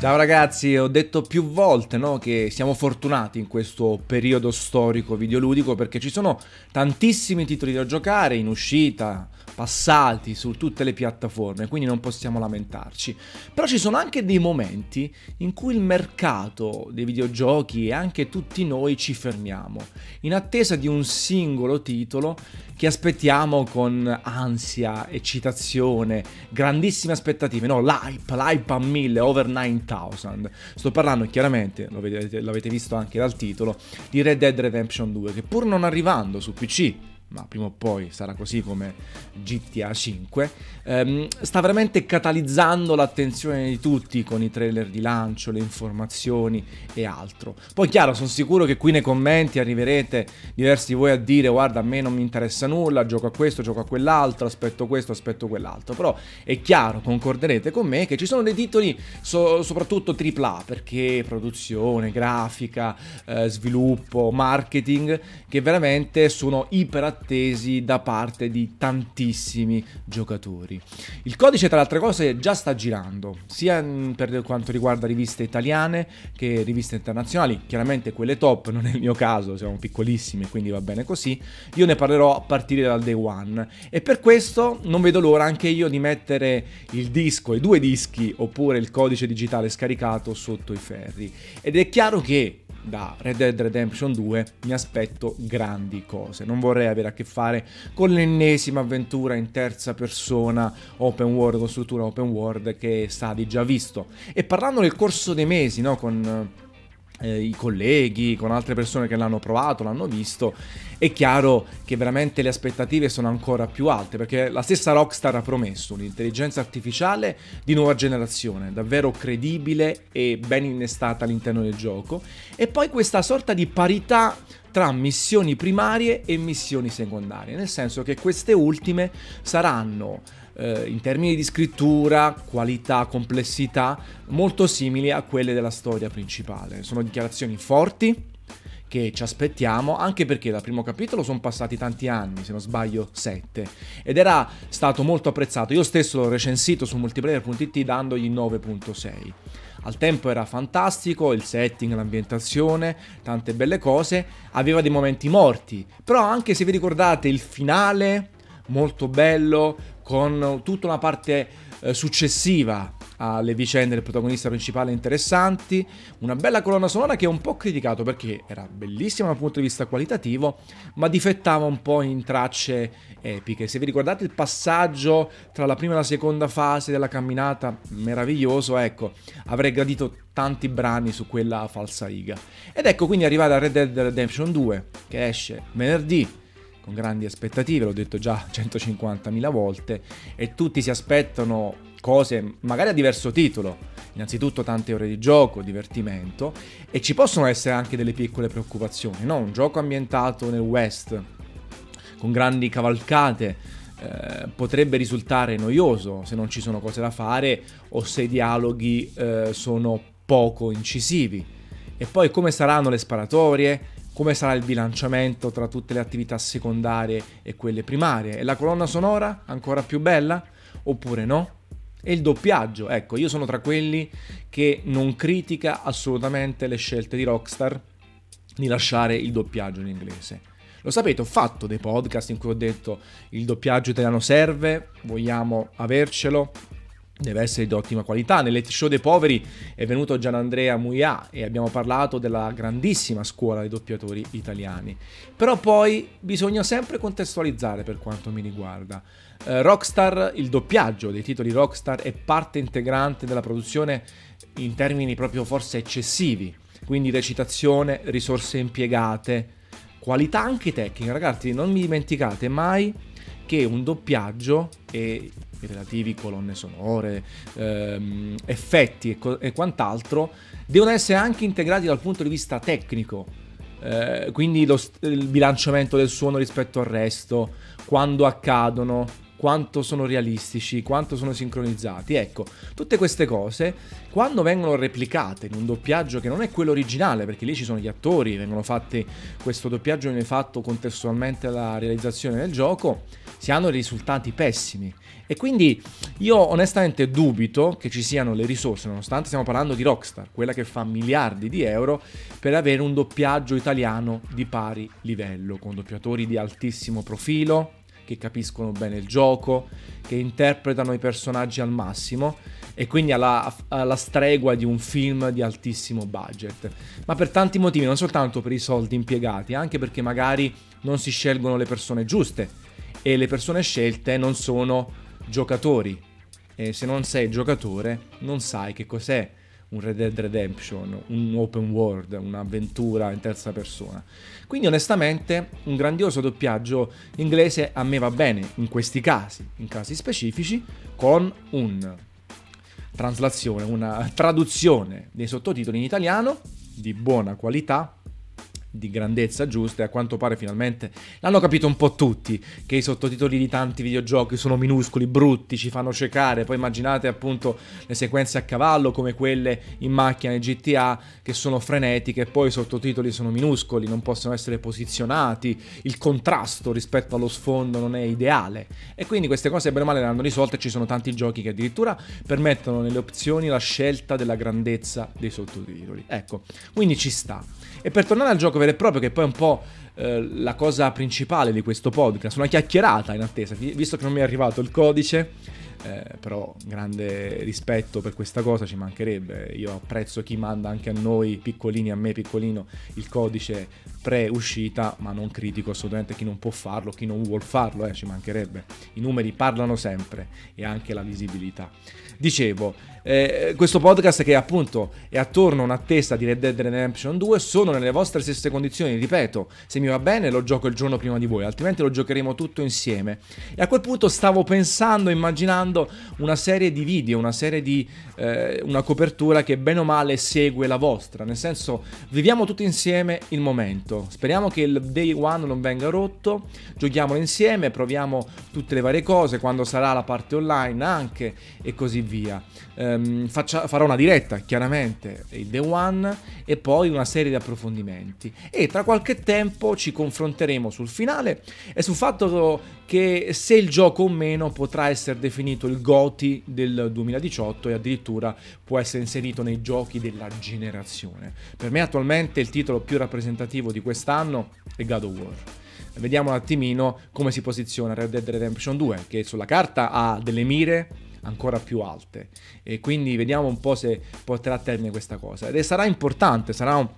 Ciao ragazzi, ho detto più volte no, che siamo fortunati in questo periodo storico videoludico perché ci sono tantissimi titoli da giocare in uscita, passati su tutte le piattaforme, quindi non possiamo lamentarci. Però ci sono anche dei momenti in cui il mercato dei videogiochi e anche tutti noi ci fermiamo, in attesa di un singolo titolo che aspettiamo con ansia, eccitazione, grandissime aspettative, no, l'hype, l'hype a mille, over 9000. Sto parlando chiaramente, lo vedete, l'avete visto anche dal titolo, di Red Dead Redemption 2, che pur non arrivando su PC ma prima o poi sarà così come GTA 5, ehm, sta veramente catalizzando l'attenzione di tutti con i trailer di lancio, le informazioni e altro. Poi chiaro, sono sicuro che qui nei commenti arriverete diversi di voi a dire guarda a me non mi interessa nulla, gioco a questo, gioco a quell'altro, aspetto questo, aspetto quell'altro, però è chiaro, concorderete con me che ci sono dei titoli so- soprattutto AAA perché produzione, grafica, eh, sviluppo, marketing che veramente sono iperattivi attesi da parte di tantissimi giocatori. Il codice, tra le altre cose, già sta girando, sia per quanto riguarda riviste italiane che riviste internazionali, chiaramente quelle top, non è il mio caso, siamo piccolissimi, quindi va bene così. Io ne parlerò a partire dal day one e per questo non vedo l'ora anche io di mettere il disco, i due dischi oppure il codice digitale scaricato sotto i ferri. Ed è chiaro che da Red Dead Redemption 2 mi aspetto grandi cose. Non vorrei avere a che fare con l'ennesima avventura in terza persona open world, con struttura open world che Sadi già visto. E parlando nel corso dei mesi, no, con eh, i colleghi, con altre persone che l'hanno provato, l'hanno visto, è chiaro che veramente le aspettative sono ancora più alte, perché la stessa Rockstar ha promesso un'intelligenza artificiale di nuova generazione, davvero credibile e ben innestata all'interno del gioco, e poi questa sorta di parità tra missioni primarie e missioni secondarie, nel senso che queste ultime saranno eh, in termini di scrittura, qualità, complessità, molto simili a quelle della storia principale. Sono dichiarazioni forti che ci aspettiamo, anche perché dal primo capitolo sono passati tanti anni, se non sbaglio sette, ed era stato molto apprezzato. Io stesso l'ho recensito su multiplayer.it dandogli 9.6. Al tempo era fantastico, il setting, l'ambientazione, tante belle cose, aveva dei momenti morti, però anche se vi ricordate il finale, molto bello, con tutta una parte eh, successiva alle vicende del protagonista principale interessanti, una bella colonna sonora che è un po' criticato perché era bellissima dal punto di vista qualitativo, ma difettava un po' in tracce epiche. Se vi ricordate il passaggio tra la prima e la seconda fase della camminata, meraviglioso, ecco, avrei gradito tanti brani su quella falsa riga. Ed ecco quindi arrivata a Red Dead Redemption 2, che esce venerdì con grandi aspettative, l'ho detto già 150.000 volte, e tutti si aspettano cose magari a diverso titolo, innanzitutto tante ore di gioco, divertimento, e ci possono essere anche delle piccole preoccupazioni, no? Un gioco ambientato nel West, con grandi cavalcate, eh, potrebbe risultare noioso se non ci sono cose da fare o se i dialoghi eh, sono poco incisivi. E poi come saranno le sparatorie? come sarà il bilanciamento tra tutte le attività secondarie e quelle primarie. E la colonna sonora ancora più bella? Oppure no? E il doppiaggio, ecco, io sono tra quelli che non critica assolutamente le scelte di Rockstar di lasciare il doppiaggio in inglese. Lo sapete, ho fatto dei podcast in cui ho detto il doppiaggio italiano serve, vogliamo avercelo, deve essere di ottima qualità. Nelle show dei poveri è venuto Gianandrea Muia e abbiamo parlato della grandissima scuola dei doppiatori italiani. Però poi bisogna sempre contestualizzare per quanto mi riguarda. Eh, Rockstar, il doppiaggio dei titoli Rockstar è parte integrante della produzione in termini proprio forse eccessivi. Quindi recitazione, risorse impiegate, qualità anche tecnica. Ragazzi, non mi dimenticate mai che un doppiaggio e i relativi colonne sonore, ehm, effetti e, co- e, quant'altro, devono essere anche integrati dal punto di vista tecnico. Eh, quindi lo, il bilanciamento del suono rispetto al resto, quando accadono, quanto sono realistici, quanto sono sincronizzati. Ecco, tutte queste cose, quando vengono replicate in un doppiaggio che non è quello originale, perché lì ci sono gli attori, fatti, questo doppiaggio viene fatto contestualmente alla realizzazione del gioco, si hanno risultati pessimi. E quindi io onestamente dubito che ci siano le risorse, nonostante stiamo parlando di Rockstar, quella che fa miliardi di euro, per avere un doppiaggio italiano di pari livello, con doppiatori di altissimo profilo, che capiscono bene il gioco, che interpretano i personaggi al massimo e quindi alla, alla, stregua di un film di altissimo budget. Ma per tanti motivi, non soltanto per i soldi impiegati, anche perché magari non si scelgono le persone giuste e le persone scelte non sono giocatori. E se non sei giocatore, non sai che cos'è un Red Dead Redemption, un open world, un'avventura in terza persona. Quindi onestamente un grandioso doppiaggio inglese a me va bene in questi casi, in casi specifici, con un translazione, una traduzione dei sottotitoli in italiano di buona qualità di grandezza giusta e a quanto pare finalmente l'hanno capito un po' tutti che i sottotitoli di tanti videogiochi sono minuscoli, brutti, ci fanno cecare, poi immaginate appunto le sequenze a cavallo come quelle in macchina in GTA che sono frenetiche poi i sottotitoli sono minuscoli, non possono essere posizionati, il contrasto rispetto allo sfondo non è ideale e quindi queste cose bene o male le hanno risolte e ci sono tanti giochi che addirittura permettono nelle opzioni la scelta della grandezza dei sottotitoli. Ecco, quindi ci sta. E per tornare al gioco vero e proprio, che poi è un po' eh, la cosa principale di questo podcast, una chiacchierata in attesa, visto che non mi è arrivato il codice, eh, però grande rispetto per questa cosa ci mancherebbe. Io apprezzo chi manda anche a noi piccolini, a me piccolino, il codice pre-uscita, ma non critico assolutamente chi non può farlo, chi non vuol farlo, eh, ci mancherebbe. I numeri parlano sempre e anche la visibilità. Dicevo, eh, questo podcast che appunto è attorno a un'attesa di Red Dead Redemption 2 sono nelle vostre stesse condizioni, ripeto, se mi va bene lo gioco il giorno prima di voi, altrimenti lo giocheremo tutto insieme. E a quel punto stavo pensando, immaginando una serie di video, una serie di eh, una copertura che bene o male segue la vostra, nel senso viviamo tutti insieme il momento. Speriamo che il day one non venga rotto, giochiamolo insieme, proviamo tutte le varie cose quando sarà la parte online anche e così via. Um, faccia, farò una diretta chiaramente il day one e poi una serie di approfondimenti e tra qualche tempo ci confronteremo sul finale e sul fatto che se il gioco o meno potrà essere definito il GOTI del 2018 e addirittura può essere inserito nei giochi della generazione. Per me attualmente il titolo più rappresentativo di quest'anno è God of War. Vediamo un attimino come si posiziona Red Dead Redemption 2, che sulla carta ha delle mire ancora più alte e quindi vediamo un po' se porterà a termine questa cosa. Ed sarà importante, sarà un,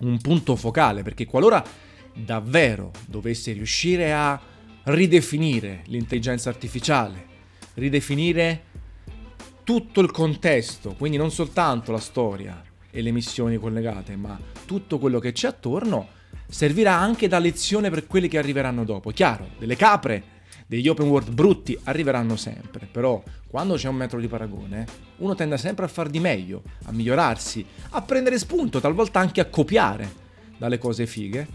un punto focale perché qualora davvero dovesse riuscire a ridefinire l'intelligenza artificiale, ridefinire tutto il contesto, quindi non soltanto la storia e le missioni collegate, ma tutto quello che c'è attorno, servirà anche da lezione per quelli che arriveranno dopo. Chiaro, delle capre, degli open world brutti arriveranno sempre, però quando c'è un metro di paragone, uno tende sempre a far di meglio, a migliorarsi, a prendere spunto, talvolta anche a copiare dalle cose fighe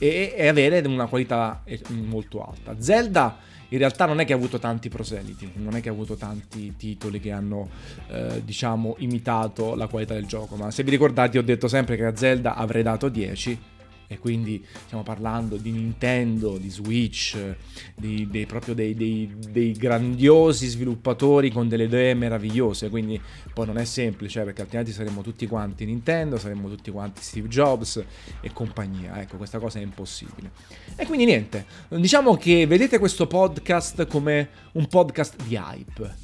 e, e avere una qualità eh, molto alta. Zelda in realtà non è che ha avuto tanti proseliti, non è che ha avuto tanti titoli che hanno, eh, diciamo, imitato la qualità del gioco, ma se vi ricordate ho detto sempre che a Zelda avrei dato 10 e quindi stiamo parlando di Nintendo, di Switch, di, dei, proprio dei, dei, dei, grandiosi sviluppatori con delle idee meravigliose, quindi poi non è semplice perché altrimenti saremmo tutti quanti Nintendo, saremmo tutti quanti Steve Jobs e compagnia, ecco questa cosa è impossibile. E quindi niente, diciamo che vedete questo podcast come un podcast di hype,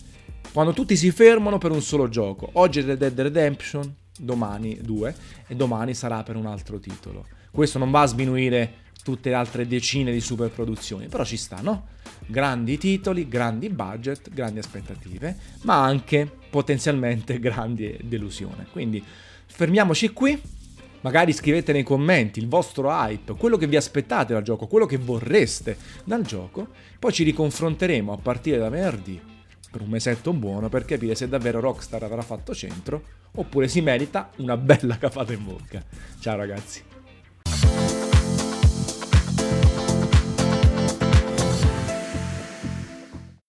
quando tutti si fermano per un solo gioco, oggi è Red Dead Redemption, domani due e domani sarà per un altro titolo. Questo non va a sminuire tutte le altre decine di super produzioni, però ci stanno grandi titoli, grandi budget, grandi aspettative, ma anche potenzialmente grandi delusioni. Quindi fermiamoci qui. Magari scrivete nei commenti il vostro hype, quello che vi aspettate dal gioco, quello che vorreste dal gioco. Poi ci riconfronteremo a partire da venerdì per un mesetto buono per capire se davvero Rockstar avrà fatto centro oppure si merita una bella capata in bocca. Ciao ragazzi.